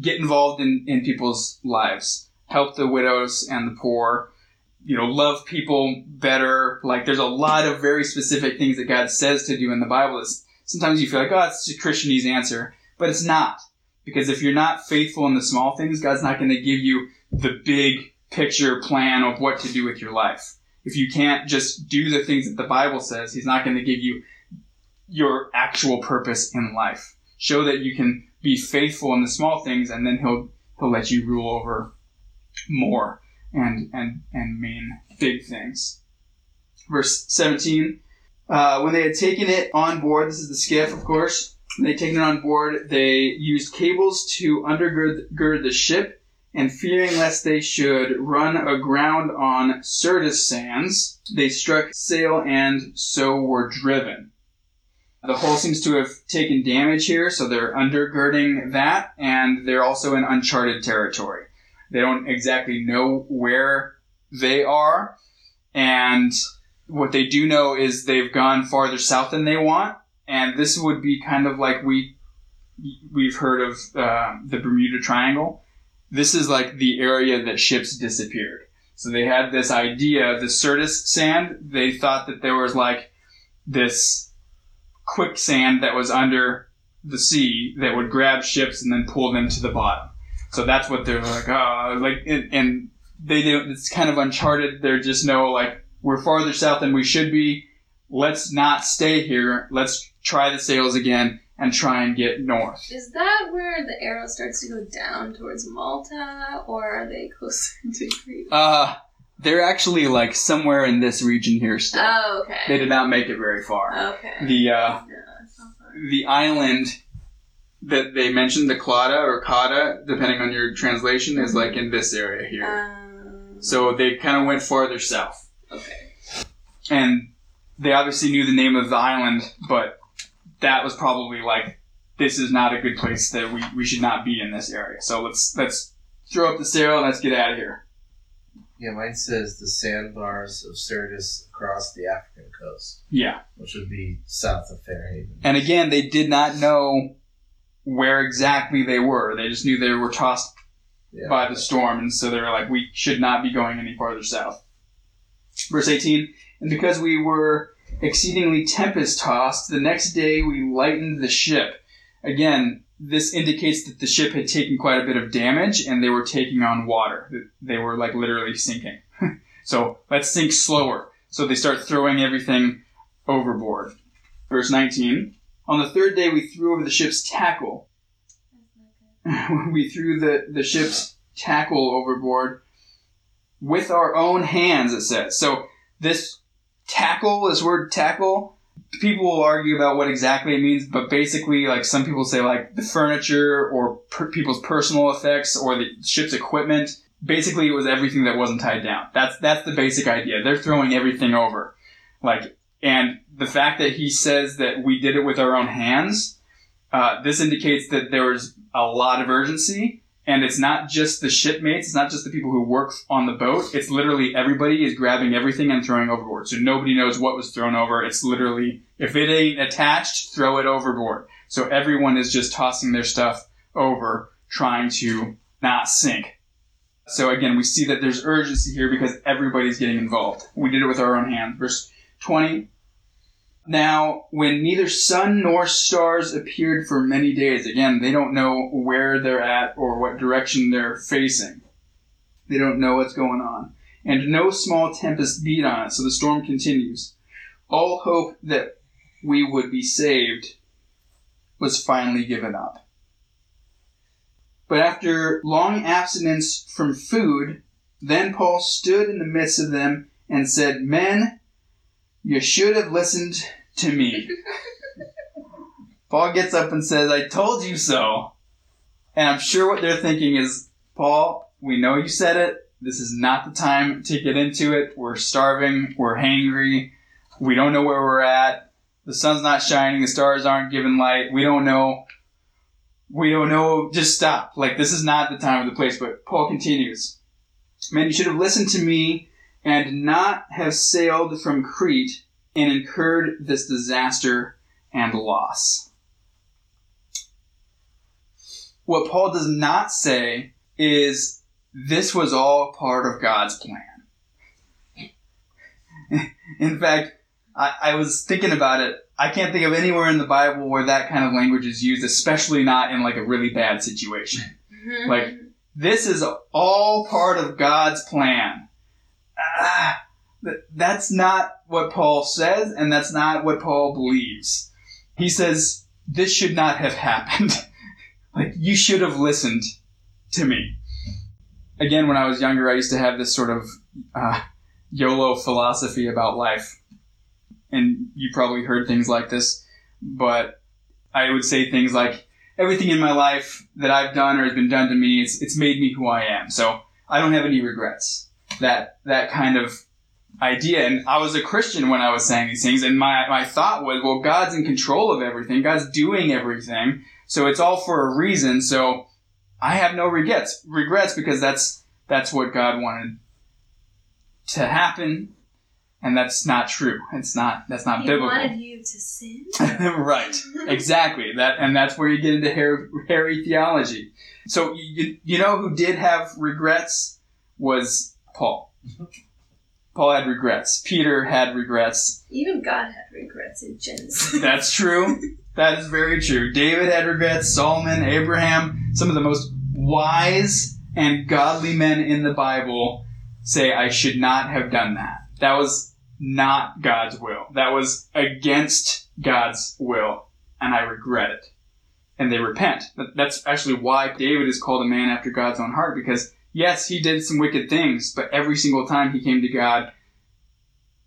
get involved in, in people's lives. Help the widows and the poor. You know, love people better. Like, there's a lot of very specific things that God says to do in the Bible. It's, sometimes you feel like, oh, it's a Christianese answer. But it's not. Because if you're not faithful in the small things, God's not going to give you the big picture plan of what to do with your life. If you can't just do the things that the Bible says, He's not going to give you your actual purpose in life. Show that you can be faithful in the small things, and then he'll he'll let you rule over more and and and mean big things. Verse seventeen. Uh, when they had taken it on board, this is the skiff, of course. They taken it on board. They used cables to undergird gird the ship, and fearing lest they should run aground on Syrtis sands, they struck sail and so were driven. The hull seems to have taken damage here, so they're undergirding that, and they're also in uncharted territory. They don't exactly know where they are, and what they do know is they've gone farther south than they want, and this would be kind of like we we've heard of uh, the Bermuda Triangle. This is like the area that ships disappeared. So they had this idea, of the Syrtis sand. They thought that there was like this quicksand that was under the sea that would grab ships and then pull them to the bottom. So that's what they're like, oh, like, and- and they do. It's kind of uncharted. They're just no, like we're farther south than we should be. Let's not stay here. Let's try the sails again and try and get north. Is that where the arrow starts to go down towards Malta, or are they closer to Crete? Uh, they're actually like somewhere in this region here still. Oh, okay. They did not make it very far. Okay. The uh, Yeah, the island that they mentioned, the Clada or Kata, depending on your translation, is like in this area here. Um, So they kind of went farther south. okay. and they obviously knew the name of the island, but that was probably like, this is not a good place that we, we should not be in this area. So let's let's throw up the sail and let's get out of here. Yeah, mine says the sandbars of Syrtis across the African coast, Yeah. which would be south of Fairhaven. And again, they did not know where exactly they were. They just knew they were tossed Yeah. by the storm, and so they were like, we should not be going any farther south. Verse 18, and because we were exceedingly tempest tossed, the next day we lightened the ship. Again, this indicates that the ship had taken quite a bit of damage and they were taking on water. They were like literally sinking. so let's sink slower. So they start throwing everything overboard. Verse 19, on the third day we threw over the ship's tackle we threw the, the ship's tackle overboard with our own hands, it says. So this tackle, this word tackle, people will argue about what exactly it means, but basically, like some people say, like the furniture or per- people's personal effects or the ship's equipment. Basically, it was everything that wasn't tied down. That's that's the basic idea. They're throwing everything over, like, and the fact that he says that we did it with our own hands, uh, this indicates that there was a lot of urgency, and it's not just the shipmates, it's not just the people who work on the boat. It's literally everybody is grabbing everything and throwing overboard. So nobody knows what was thrown over. It's literally if it ain't attached, throw it overboard. So everyone is just tossing their stuff over, trying to not sink. So again, we see that there's urgency here because everybody's getting involved. We did it with our own hands. Verse 20. Now, when neither sun nor stars appeared for many days, again, they don't know where they're at or what direction they're facing. They don't know what's going on. And no small tempest beat on it, so the storm continues. All hope that we would be saved was finally given up. But after long abstinence from food, then Paul stood in the midst of them and said, Men, you should have listened to me. Paul gets up and says, I told you so. And I'm sure what they're thinking is, Paul, we know you said it. This is not the time to get into it. We're starving. We're hangry. We don't know where we're at. The sun's not shining. The stars aren't giving light. We don't know. We don't know. Just stop. Like, this is not the time or the place. But Paul continues. Man, you should have listened to me and not have sailed from Crete and incurred this disaster and loss. What Paul does not say is this was all part of God's plan. in fact, I, I was thinking about it. I can't think of anywhere in the Bible where that kind of language is used, especially not in like a really bad situation. Like, this is all part of God's plan. Ah, that's not what Paul says, and that's not what Paul believes. He says, this should not have happened. like, you should have listened to me. Again, when I was younger, I used to have this sort of uh, YOLO philosophy about life. And you probably heard things like this, but I would say things like, everything in my life that I've done or has been done to me, it's, it's made me who I am. So I don't have any regrets. That, that kind of idea. And I was a Christian when I was saying these things. And my, my thought was, well, God's in control of everything. God's doing everything. So it's all for a reason. So I have no regrets, regrets because that's, that's what God wanted to happen. And that's not true. It's not, that's not He biblical. wanted you to sin. right. Exactly. That and that's where you get into hairy, hairy theology. So you you know who did have regrets was Paul. Paul had regrets. Peter had regrets. Even God had regrets in Genesis. That's true. that is very true. David had regrets. Solomon, Abraham, some of the most wise and godly men in the Bible say I should not have done that. That was not God's will. That was against God's will, and I regret it. And they repent. That's actually why David is called a man after God's own heart, because yes, he did some wicked things, but every single time he came to God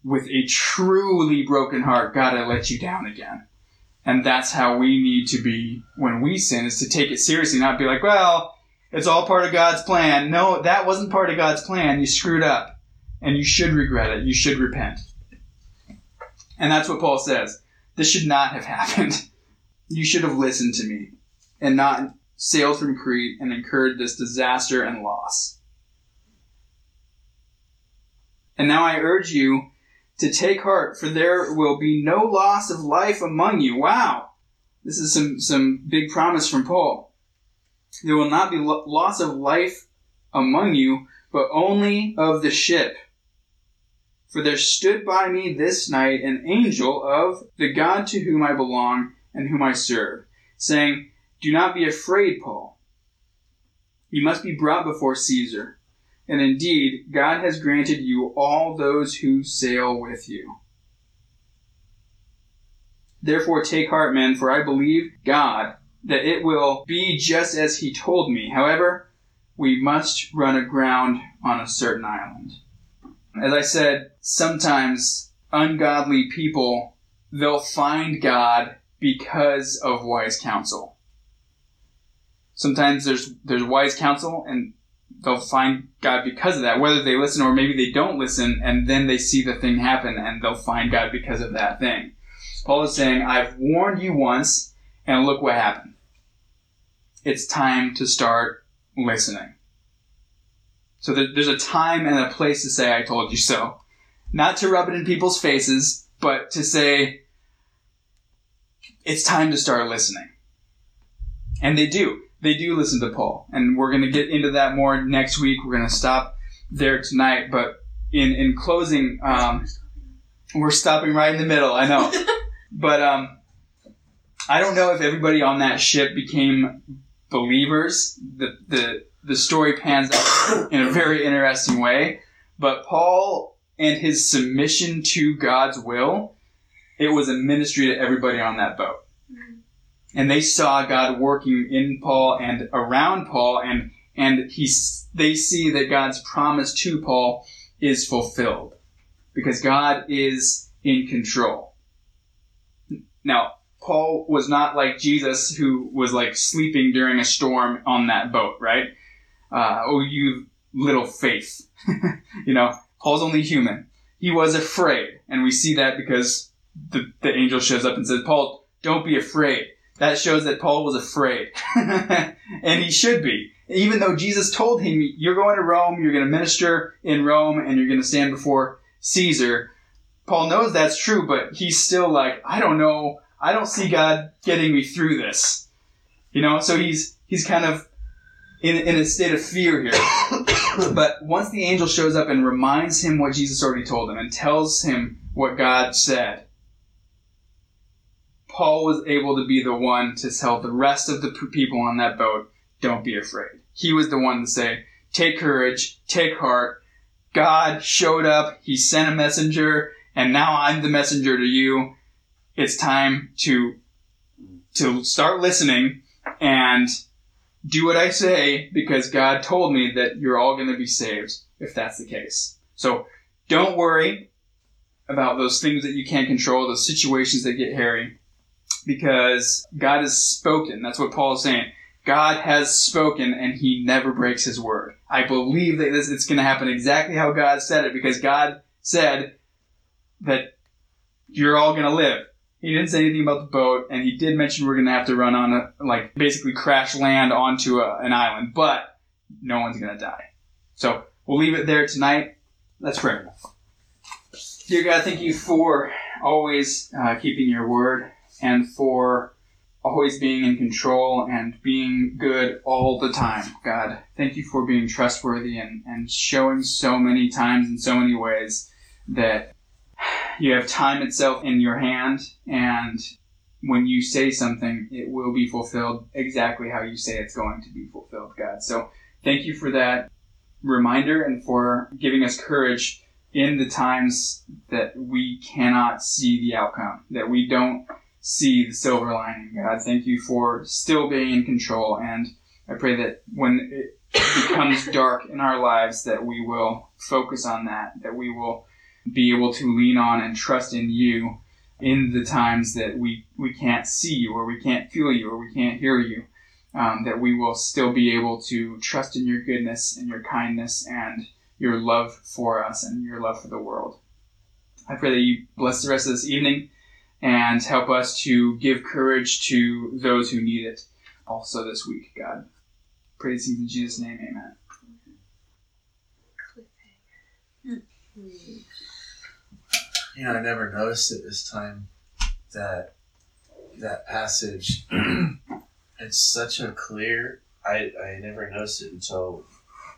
with a truly broken heart, God, I let you down again. And that's how we need to be when we sin, is to take it seriously, not be like, well, it's all part of God's plan. No, that wasn't part of God's plan. You screwed up. And you should regret it. You should repent. And that's what Paul says. This should not have happened. You should have listened to me and not sailed from Crete and incurred this disaster and loss. And now I urge you to take heart, for there will be no loss of life among you. Wow! This is some, some big promise from Paul. There will not be lo- loss of life among you, but only of the ship. For there stood by me this night an angel of the God to whom I belong and whom I serve, saying, Do not be afraid, Paul. You must be brought before Caesar. And indeed, God has granted you all those who sail with you. Therefore, take heart, men, for I believe God that it will be just as he told me. However, we must run aground on a certain island. As I said, sometimes ungodly people, they'll find God because of wise counsel. Sometimes there's, there's wise counsel and they'll find God because of that, whether they listen or maybe they don't listen and then they see the thing happen and they'll find God because of that thing. Paul is saying, I've warned you once and look what happened. It's time to start listening. So there's a time and a place to say, I told you so. Not to rub it in people's faces, but to say, it's time to start listening. And they do. They do listen to Paul. And we're going to get into that more next week. We're going to stop there tonight. But in, in closing, um, we're stopping right in the middle. I know. but um, I don't know if everybody on that ship became believers. The, the, the story pans out in a very interesting way. But Paul and his submission to God's will, it was a ministry to everybody on that boat. And they saw God working in Paul and around Paul, and and he they see that God's promise to Paul is fulfilled because God is in control. Now, Paul was not like Jesus, who was like sleeping during a storm on that boat, right? Uh, oh, you little faith. you know, Paul's only human. He was afraid, and we see that because the, the angel shows up and says, Paul, don't be afraid. That shows that Paul was afraid. and he should be. Even though Jesus told him, you're going to Rome, you're going to minister in Rome, and you're going to stand before Caesar. Paul knows that's true, but he's still like, I don't know. I don't see God getting me through this. You know, so he's, he's kind of in, in a state of fear here. but once the angel shows up and reminds him what Jesus already told him and tells him what God said, Paul was able to be the one to tell the rest of the people on that boat, don't be afraid. He was the one to say, take courage, take heart. God showed up, he sent a messenger, and now I'm the messenger to you. It's time to, to start listening and do what I say because God told me that you're all going to be saved if that's the case. So don't worry about those things that you can't control, those situations that get hairy. Because God has spoken. That's what Paul is saying. God has spoken and he never breaks his word. I believe that this, it's going to happen exactly how God said it because God said that you're all going to live. He didn't say anything about the boat and he did mention we're going to have to run on a, like, basically crash land onto a, an island, but no one's going to die. So we'll leave it there tonight. Let's pray. Dear God, thank you for always uh, keeping your word and for always being in control and being good all the time. God, thank you for being trustworthy and, and showing so many times in so many ways that you have time itself in your hand and when you say something, it will be fulfilled exactly how you say it's going to be fulfilled, God. So thank you for that reminder and for giving us courage in the times that we cannot see the outcome, that we don't see the silver lining. God, thank you for still being in control. And I pray that when it becomes dark in our lives, that we will focus on that, that we will be able to lean on and trust in you in the times that we, we can't see you or we can't feel you or we can't hear you. Um, that we will still be able to trust in your goodness and your kindness and your love for us and your love for the world. I pray that you bless the rest of this evening and help us to give courage to those who need it also this week, God. Pray these things in Jesus' name, amen. You know, I never noticed it this time that that passage. it's such a clear. I I never noticed it until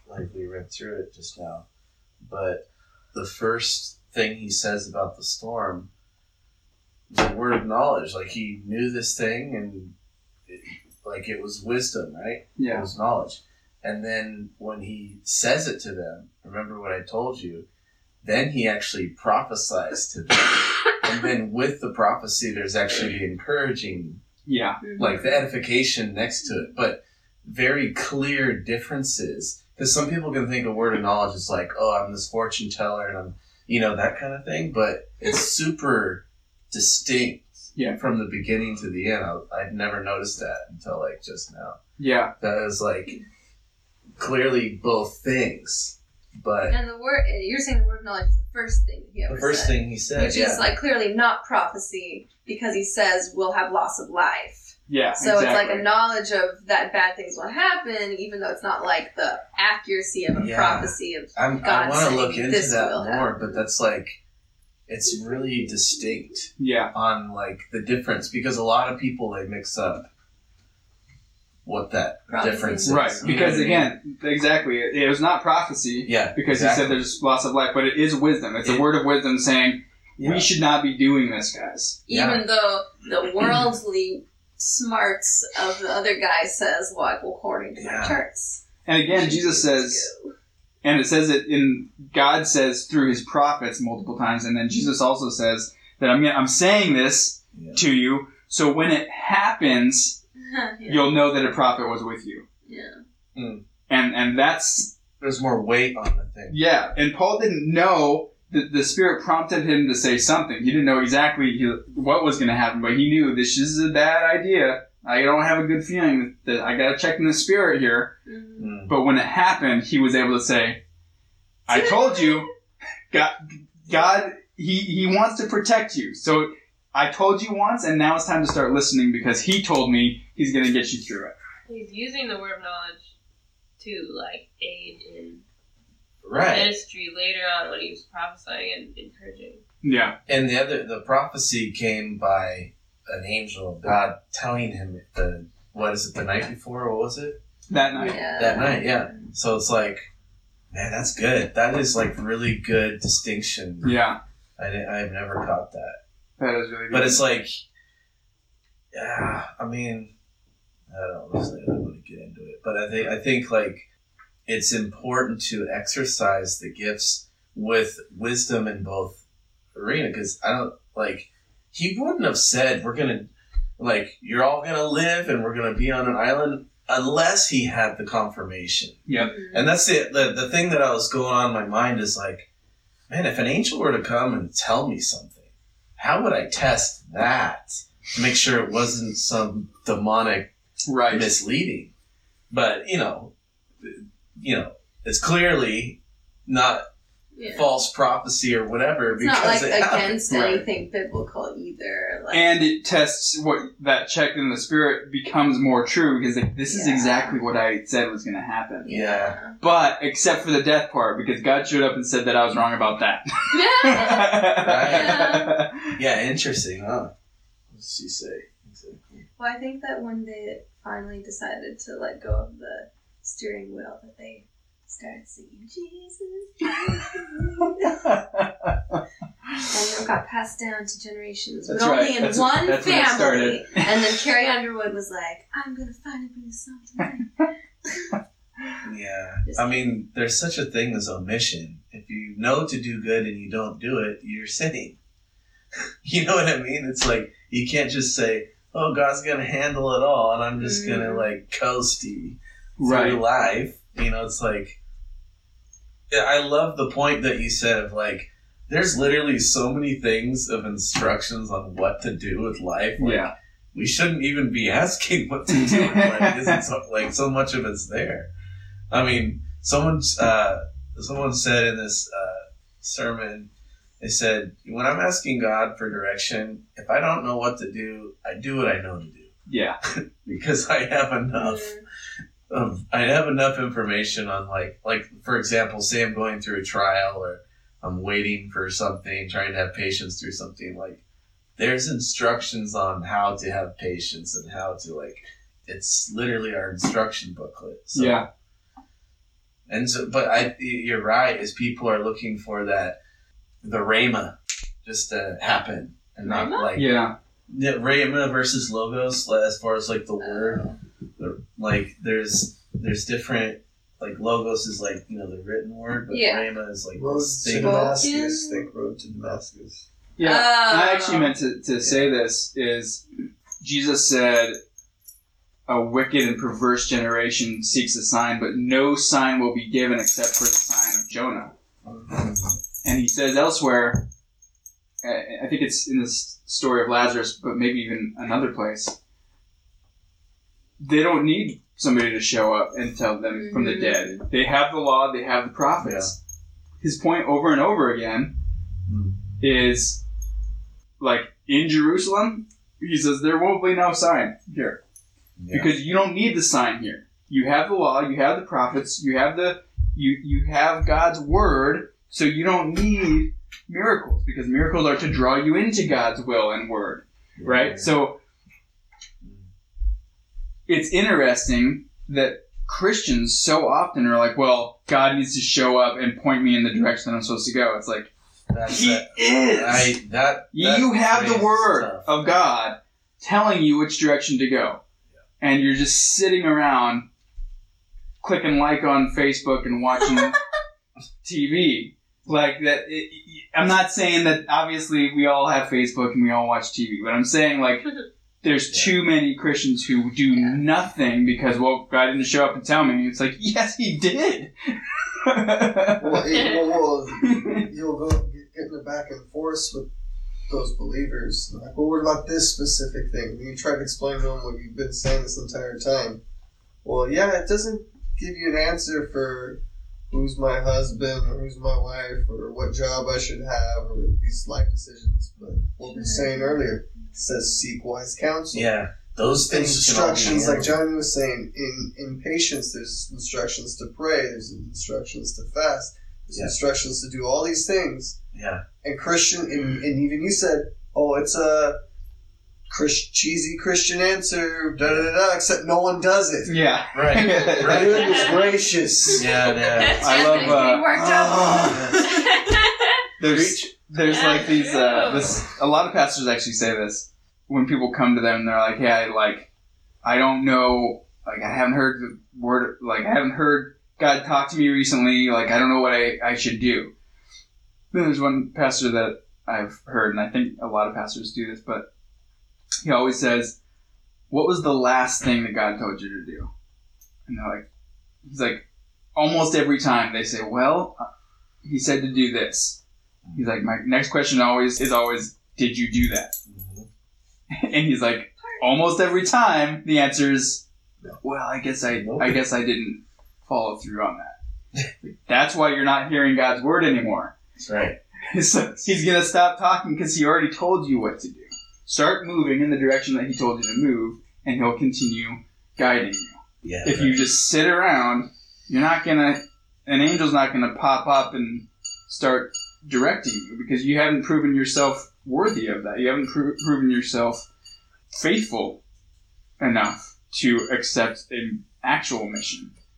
like we read through it just now, but the first thing he says about the storm a word of knowledge. Like he knew this thing, and it, like it was wisdom, right? Yeah, It was knowledge. And then when he says it to them, remember what I told you, then he actually prophesies to them. and then with the prophecy, there's actually the encouraging, Yeah. like the edification next to it, but very clear differences. Because some people can think a word of knowledge is like, oh, I'm this fortune teller and I'm, you know, that kind of thing, but it's super distinct Yeah. from the beginning to the end. I, I'd never noticed that until like just now Yeah. that is like clearly both things. But And the word eh, you're saying the word of knowledge is the first thing he ever the first said, thing he said, which yeah, is like clearly not prophecy because he says we'll have loss of life. Yeah. So it's like a knowledge of that bad things will happen, even though it's not like the accuracy of a Yeah. prophecy of I'm, I want to look into this that will more, but that's like it's really distinct Yeah. on like the difference because a lot of people they mix up what that Prophecy. difference is. Right. You know Because I mean? again, exactly, it, it was not prophecy yeah, because exactly. he said there's loss of life, but it is wisdom. It's a word of wisdom saying Yeah. we should not be doing this, guys. even Yeah. though the worldly smarts of the other guy says, well, according to Yeah. my charts. And again, Jesus be good to says, go. And it says it in God says through his prophets multiple times, and then Jesus also says that I'm I'm saying this Yeah. to you, so when it happens, yeah. you'll know that a prophet was with you. yeah. And and that's There's more weight on the thing. yeah. And Paul didn't know that the Spirit prompted him to say something. He didn't know exactly he- what was going to happen, but he knew this is a bad idea. I don't have a good feeling that I got to check in the Spirit here. Mhm. But when it happened, he was able to say, "I told you, God, God, he he wants to protect you. So I told you once, and now it's time to start listening because He told me He's going to get you through it." He's using the word of knowledge to like aid in Right. ministry later on when he was prophesying and encouraging. Yeah, And the other, the prophecy came by an angel of God telling him the what is it the night before? What was it that night. Yeah. that night? Yeah. So it's like, man, that's good. That is like really good distinction. Yeah, I didn't, I've never caught that. that is really. Good. But it's like, yeah. I mean, I don't know. I don't want to get into it, but I think I think like it's important to exercise the gifts with wisdom in both arena because I don't like he wouldn't have said we're gonna like you're all gonna live and we're gonna be on an island unless he had the confirmation. Yep. Mhm. And that's the, the the thing that I was going on in my mind is like, man, if an angel were to come and tell me something, how would I test that to make sure it wasn't some demonic Right. misleading. But you know, you know, it's clearly not Yeah. false prophecy or whatever It's not like it happened. against Right. anything biblical either. Like, and it tests what that check in the spirit becomes more true because like, this is exactly what I said was going to happen. Yeah. But except for the death part, because God showed up and said that I was wrong about that. Yeah, interesting, huh? What's she say? Exactly. Well, I think that when they finally decided to let go of the steering wheel, that they started singing Jesus, and it got passed down to generations, but That's only in That's- one that's when it family. started. and then Carrie Underwood was like, "I'm gonna finally bring a song to life." Yeah. Just- I mean, there's such a thing as omission. If you know to do good and you don't do it, you're sinning. you know what I mean? It's like you can't just say, "Oh, God's gonna handle it all," and I'm just gonna Mhm. like coasty through right. life. You know, it's like yeah, I love the point that you said of like there's literally so many things of instructions on what to do with life. Like, Yeah. we shouldn't even be asking what to do with life. Isn't so, like so much of it's there. I mean, someone's uh, someone said in this uh, sermon, they said, "When I'm asking God for direction, if I don't know what to do, I do what I know to do Yeah. because I have enough." Of I have enough information on like like for example, say I'm going through a trial or I'm waiting for something, trying to have patience through something like there's instructions on how to have patience and how to like it's literally our instruction booklet. So, Yeah. And so but I you're right, is people are looking for that the Rhema, just to happen and not Rhema? like Yeah. yeah, Rhema versus logos, as far as like the word, the, like there's there's different like logos is like you know the written word, but Yeah. Rhema is like Road this to thing. Damascus. Think road to Damascus. Yeah. Oh. I actually meant to, to say this is Jesus said a wicked and perverse generation seeks a sign, but no sign will be given except for the sign of Jonah. And he says elsewhere, uh, I think it's in the story of Lazarus, but maybe even another place, they don't need somebody to show up and tell them from the Mhm. dead. They have the law, they have the prophets. His point over and over again Mm. is like in Jerusalem, he says, There won't be no sign here. Yeah. Because you don't need the sign here. You have the law, you have the prophets, you have the you you have God's word, so you don't need miracles because miracles are to draw you into God's will and word, right? So it's interesting that Christians so often are like, well, God needs to show up and point me in the direction that I'm supposed to go. It's like That's he that. is. I, that you have the word of God telling you which direction to go. And you're just sitting around clicking like on Facebook and watching TV. Like that. It, I'm not saying that obviously we all have Facebook and we all watch TV, but I'm saying like there's Yeah. too many Christians who do Yeah. nothing because, well, God didn't show up and tell me. It's like, yes, he did. Well, it, well, well, you'll go get, get in the back and forth with those believers. Like, well, what about this specific thing? And you try to explain to them what you've been saying this entire time. Well, yeah, it doesn't give you an answer for who's my husband or who's my wife or what job I should have or these life decisions. But what we were saying mm-hmm. earlier it says seek wise counsel. Yeah, those things can all be instructions, like handled. Johnny was saying, in in patience, there's instructions to pray, there's instructions to fast, there's Yeah. instructions to do all these things. Yeah, And Christian, and, and even you said, oh, it's a Chris, cheesy Christian answer, da da da da, except no one does it. yeah. right, right. Goodness gracious. Yeah, yeah. I love, uh, worked up. There's there's Yeah, like these uh this a lot of pastors actually say this when people come to them and they're like, "Hey, I like I don't know, like I haven't heard the word like I haven't heard God talk to me recently, like I don't know what I, I should do." Then there's one pastor that I've heard and I think a lot of pastors do this, but he always says, "What was the last thing that God told you to do?" And they're like he's like almost every time they say, "Well, uh, he said to do this." He's like, my next question always is always, did you do that? Mhm. And he's like, almost every time the answer is, well, I guess I, Nope. I guess I didn't follow through on that. That's why you're not hearing God's word anymore. That's right. so he's gonna stop talking because he already told you what to do. Start moving in the direction that he told you to move, and he'll continue guiding you. Yeah. If you just sit around, you're not gonna. An angel's not gonna pop up and start directing you because you haven't proven yourself worthy of that. You haven't pro- proven yourself faithful enough to accept an actual mission.